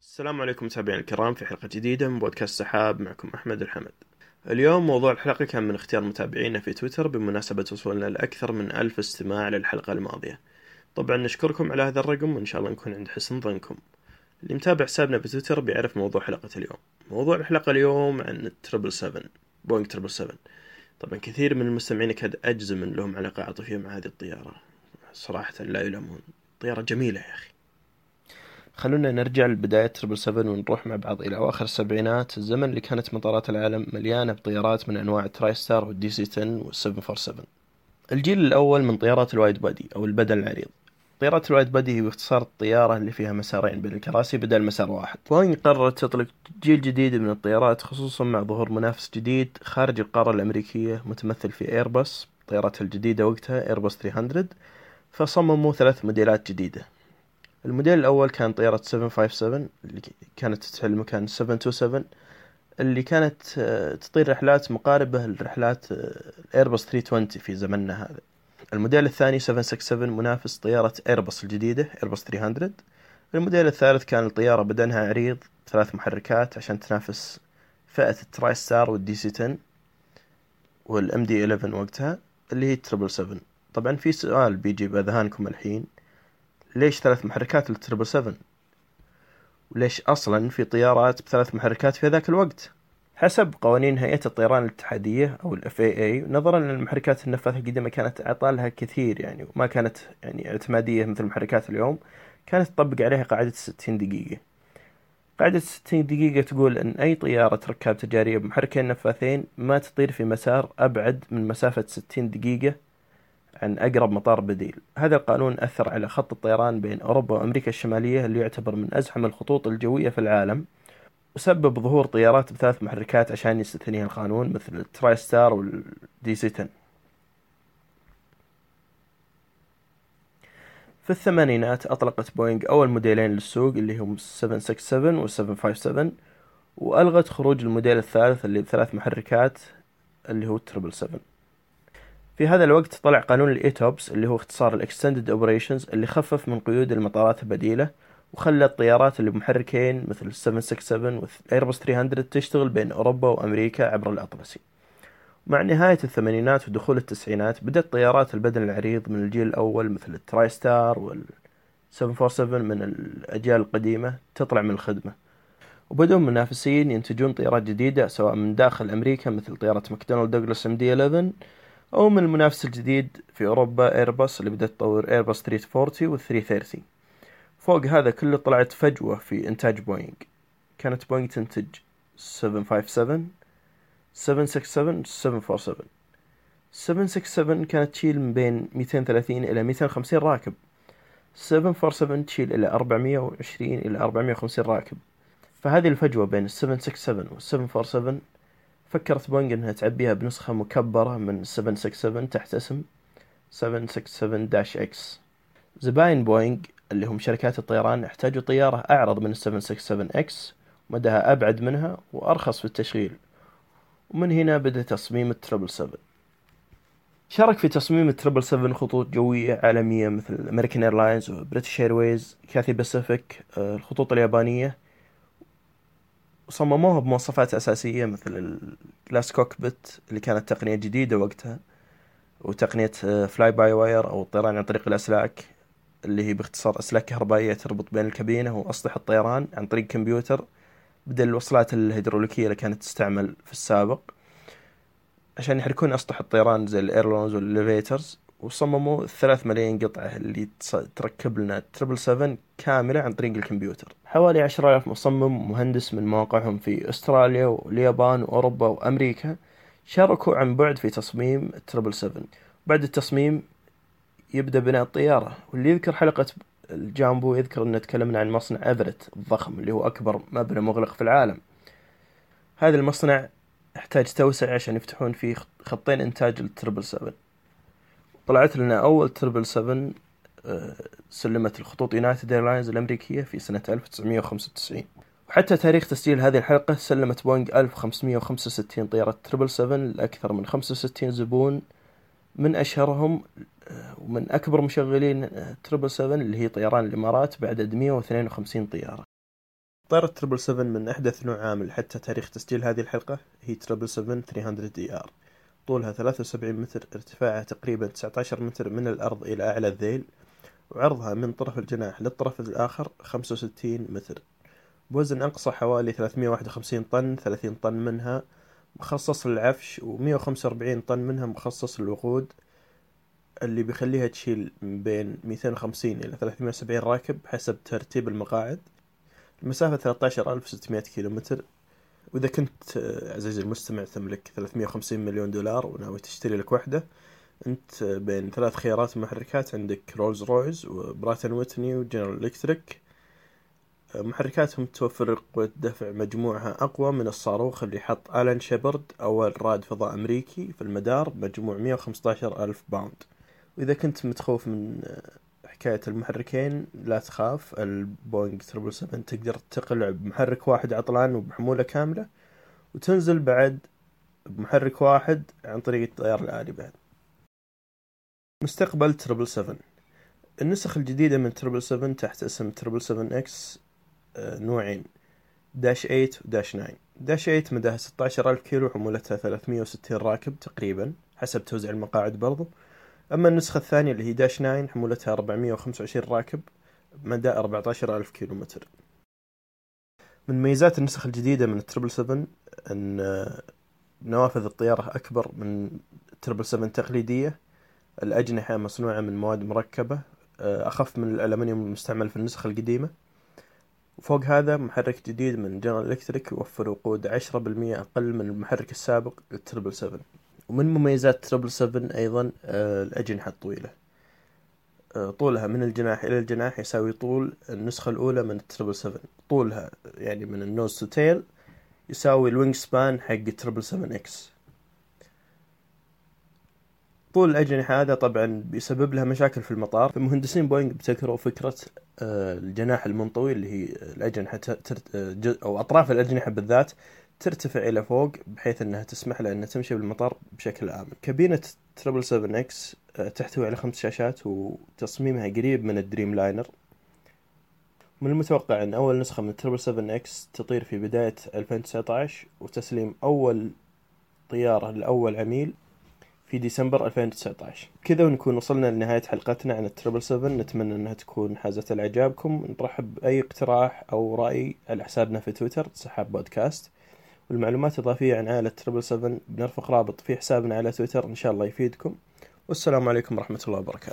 السلام عليكم متابعينا الكرام في حلقة جديدة من بودكاست سحاب معكم أحمد الحمد. اليوم موضوع الحلقة كان من اختيار متابعينا في تويتر بمناسبة وصولنا لأكثر من ألف استماع للحلقة الماضية. طبعا نشكركم على هذا الرقم وإن شاء الله نكون عند حسن ظنكم. اللي متابع حسابنا في تويتر بيعرف موضوع حلقة اليوم. موضوع الحلقة اليوم عن ال Triple Seven بوينغ Triple Seven طبعا كثير من المستمعين كاد أجزم أن لهم علاقة عاطفية مع هذه الطيارة. صراحة لا يلامون طيارة جميلة يا أخي. خلونا نرجع لبداية Triple Seven ونروح مع بعض إلى أواخر السبعينات. الزمن اللي كانت مطارات العالم مليانة بطيارات من أنواع ال TriStar وال DC 10 وال Seven Four Seven الجيل الأول من طيارات ال wide body أو البدن العريض. طيارات ال wide body هي باختصار الطيارة اللي فيها مسارين بين الكراسي بدل مسار واحد. بوينغ قررت تطلق جيل جديد من الطيارات خصوصا مع ظهور منافس جديد خارج القارة الأمريكية متمثل في إيرباص طياراتها الجديدة وقتها إيرباص 300 فصمموا ثلاث موديلات جديدة. الموديل الأول كان طيارة 757 اللي كانت تحل مكان 727 اللي كانت آه، تطير رحلات مقاربة لرحلات الايرباص 320 في زمننا هذا. الموديل الثاني 767 منافس طيارة ايرباص الجديدة ايرباص 300 الموديل الثالث كان الطيارة بدنها عريض ثلاث محركات عشان تنافس فئة ال TriStar وال DC 10 والام دي 11 وقتها اللي هي تربل 7 طبعا في سؤال بيجي بأذهانكم الحين ليش ثلاث محركات للتربل 7 وليش أصلا في طيارات بثلاث محركات في ذاك الوقت؟ حسب قوانين هيئة الطيران الاتحادية أو ال FAA نظرا للمحركات النفاثة القديمة كانت أعطالها كثير يعني وما كانت يعني اعتمادية مثل محركات اليوم كانت تطبق عليها قاعدة 60 دقيقة. قاعدة 60 دقيقة تقول أن أي طيارة ركاب تجارية بمحركين نفاثين ما تطير في مسار أبعد من مسافة 60 دقيقة عن أقرب مطار بديل. هذا القانون أثر على خط الطيران بين أوروبا وأمريكا الشمالية اللي يعتبر من أزحم الخطوط الجوية في العالم. وسبب ظهور طيارات بثلاث محركات عشان يستثنيها القانون مثل ال TriStar وال DC 10 في الثمانينات أطلقت بوينغ أول موديلين للسوق اللي هم 767 و 757 وألغت خروج الموديل الثالث اللي بثلاث محركات اللي هو Triple 7 في هذا الوقت طلع قانون ال ETOPS اللي هو اختصار ال extended operations اللي خفف من قيود المطارات البديلة وخلى الطيارات اللي بمحركين مثل 767 والإيرباص 300 تشتغل بين أوروبا وأمريكا عبر الأطلسي مع نهاية الثمانينات ودخول التسعينات بدأت طيارات البدن العريض من الجيل الأول مثل ال TriStar وال 747 من الأجيال القديمة تطلع من الخدمة. وبدأوا منافسين ينتجون طيارات جديدة سواء من داخل أمريكا مثل طيارة ماكدونالد دوغلاس MD 11 أو من المنافس الجديد في أوروبا إيرباص اللي بدأت تطور إيرباص 340 وال 330 فوق هذا كله طلعت فجوة في إنتاج بوينغ. كانت بوينغ تنتج 757 767 747 767 كانت تشيل من بين 230 إلى 250 راكب. 747 تشيل إلى 420 إلى 450 راكب. فهذه الفجوة بين ال 767 وال 747 فكرت بوينغ إنها تعبيها بنسخة مكبرة من 767 تحت اسم 767-X زباين بوينغ اللي هم شركات الطيران احتاجوا طيارة أعرض من 767X مداها أبعد منها وأرخص في التشغيل. ومن هنا بدأ تصميم ال Triple 7 شارك في تصميم ال Triple 7 خطوط جوية عالمية مثل American Airlines و British Airways Cathay Pacific الخطوط اليابانية. وصمموها بمواصفات أساسية مثل ال glass cockpit اللي كانت تقنية جديدة وقتها وتقنية fly by wire أو الطيران عن طريق الأسلاك. اللي هي باختصار أسلاك كهربائية تربط بين الكابينة وأسطح الطيران عن طريق كمبيوتر بدل الوصلات الهيدروليكية اللي كانت تستعمل في السابق عشان يحركون أسطح الطيران زي ال ailerons وال elevators وصمموا ثلاث ملايين قطعة اللي تركب لنا triple seven كاملة عن طريق الكمبيوتر. حوالي عشرة آلاف مصمم ومهندس من مواقعهم في أستراليا واليابان وأوروبا وأمريكا شاركوا عن بعد في تصميم ال triple seven بعد التصميم يبدأ بناء الطيارة واللي يذكر حلقة الجامبو يذكر أن تكلمنا عن مصنع إيفرت الضخم اللي هو أكبر مبنى مغلق في العالم. هذا المصنع يحتاج توسعة عشان يفتحون فيه خطين إنتاج ال triple seven طلعت لنا أول triple 7 آه، سلمت الخطوط يونايتد ايرلاينز الأمريكية في سنة 1995 وحتى تاريخ تسجيل هذه الحلقة سلمت بوينغ 1565 طيارة triple 7 لأكثر من 65 زبون. من أشهرهم آه، ومن أكبر مشغلين triple seven اللي هي طيران الإمارات بعدد 152 طيارة. طائرة تربل سفن من أحدث نوع عامل حتى تاريخ تسجيل هذه الحلقة هي تربل سفن 300 دي آر. طولها 73 متر ارتفاعها تقريبا 19 متر من الأرض إلى أعلى الذيل وعرضها من طرف الجناح للطرف الآخر 65 متر. بوزن أقصى حوالي 351 طن 30 طن منها مخصص للعفش و145 طن منها مخصص للوقود اللي بيخليها تشيل بين 250 إلى 370 راكب حسب ترتيب المقاعد. المسافة 13600 كيلومتر. وإذا كنت عزيزي المستمع تملك 350 مليون دولار وناوي تشتري لك وحدة أنت بين ثلاث خيارات محركات عندك رولز رويس وبرات آند ويتني وجنرال إلكتريك محركاتهم توفر قوة دفع مجموعها أقوى من الصاروخ اللي حط ألان شيبرد أول رائد فضاء أمريكي في المدار مجموع 115 ألف باوند. وإذا كنت متخوف من حكاية المحركين لا تخاف البوينغ triple seven تقدر تقلع بمحرك واحد عطلان وبحمولة كاملة وتنزل بعد بمحرك واحد عن طريق الطيار الآلي بعد. مستقبل triple seven. النسخ الجديدة من triple seven تحت اسم triple seven X آه، نوعين. dash 8 و dash 9 dash 8 مداها 16 ألف كيلو وحمولتها 360 راكب تقريبا حسب توزيع المقاعد برضو. أما النسخة الثانية اللي هي dash 9 حمولتها 425 راكب مدى 14 ألف كيلو متر. من ميزات النسخ الجديدة من ال triple 7 أن آه، نوافذ الطيارة أكبر من ال triple 7 التقليدية الأجنحة مصنوعة من مواد مركبة آه، أخف من الألمنيوم المستعمل في النسخة القديمة. وفوق هذا محرك جديد من جنرال إلكتريك يوفر وقود عشرة بالمية أقل من المحرك السابق ال triple 7 ومن مميزات triple 7 أيضا آه، الأجنحة الطويلة. آه، طولها من الجناح إلى الجناح يساوي طول النسخة الأولى من ال triple 7 طولها يعني من ال nose to tail يساوي ال wing span حق ال triple 7 X. طول الأجنحة هذا طبعا بيسبب لها مشاكل في المطار. فمهندسين بوينغ ابتكروا فكرة آه، الجناح المنطوي اللي هي الأجنحة أو أطراف الأجنحة بالذات ترتفع إلى فوق بحيث أنها تسمح لها أنها تمشي بالمطار بشكل آمن. كابينة triple 7 X آه، تحتوي على خمس شاشات وتصميمها قريب من الدريم لاينر. من المتوقع أن أول نسخة من triple 7 X تطير في بداية 2019 وتسليم أول طيارة لأول عميل في ديسمبر 2019 كذا ونكون وصلنا لنهاية حلقتنا عن ال triple 7 نتمنى أنها تكون حازت إعجابكم. نرحب بأي اقتراح أو رأي على حسابنا في تويتر سحاب بودكاست. والمعلومات الإضافية عن عائلة تربل 7 بنرفق رابط في حسابنا على تويتر إن شاء الله يفيدكم. والسلام عليكم ورحمة الله وبركاته.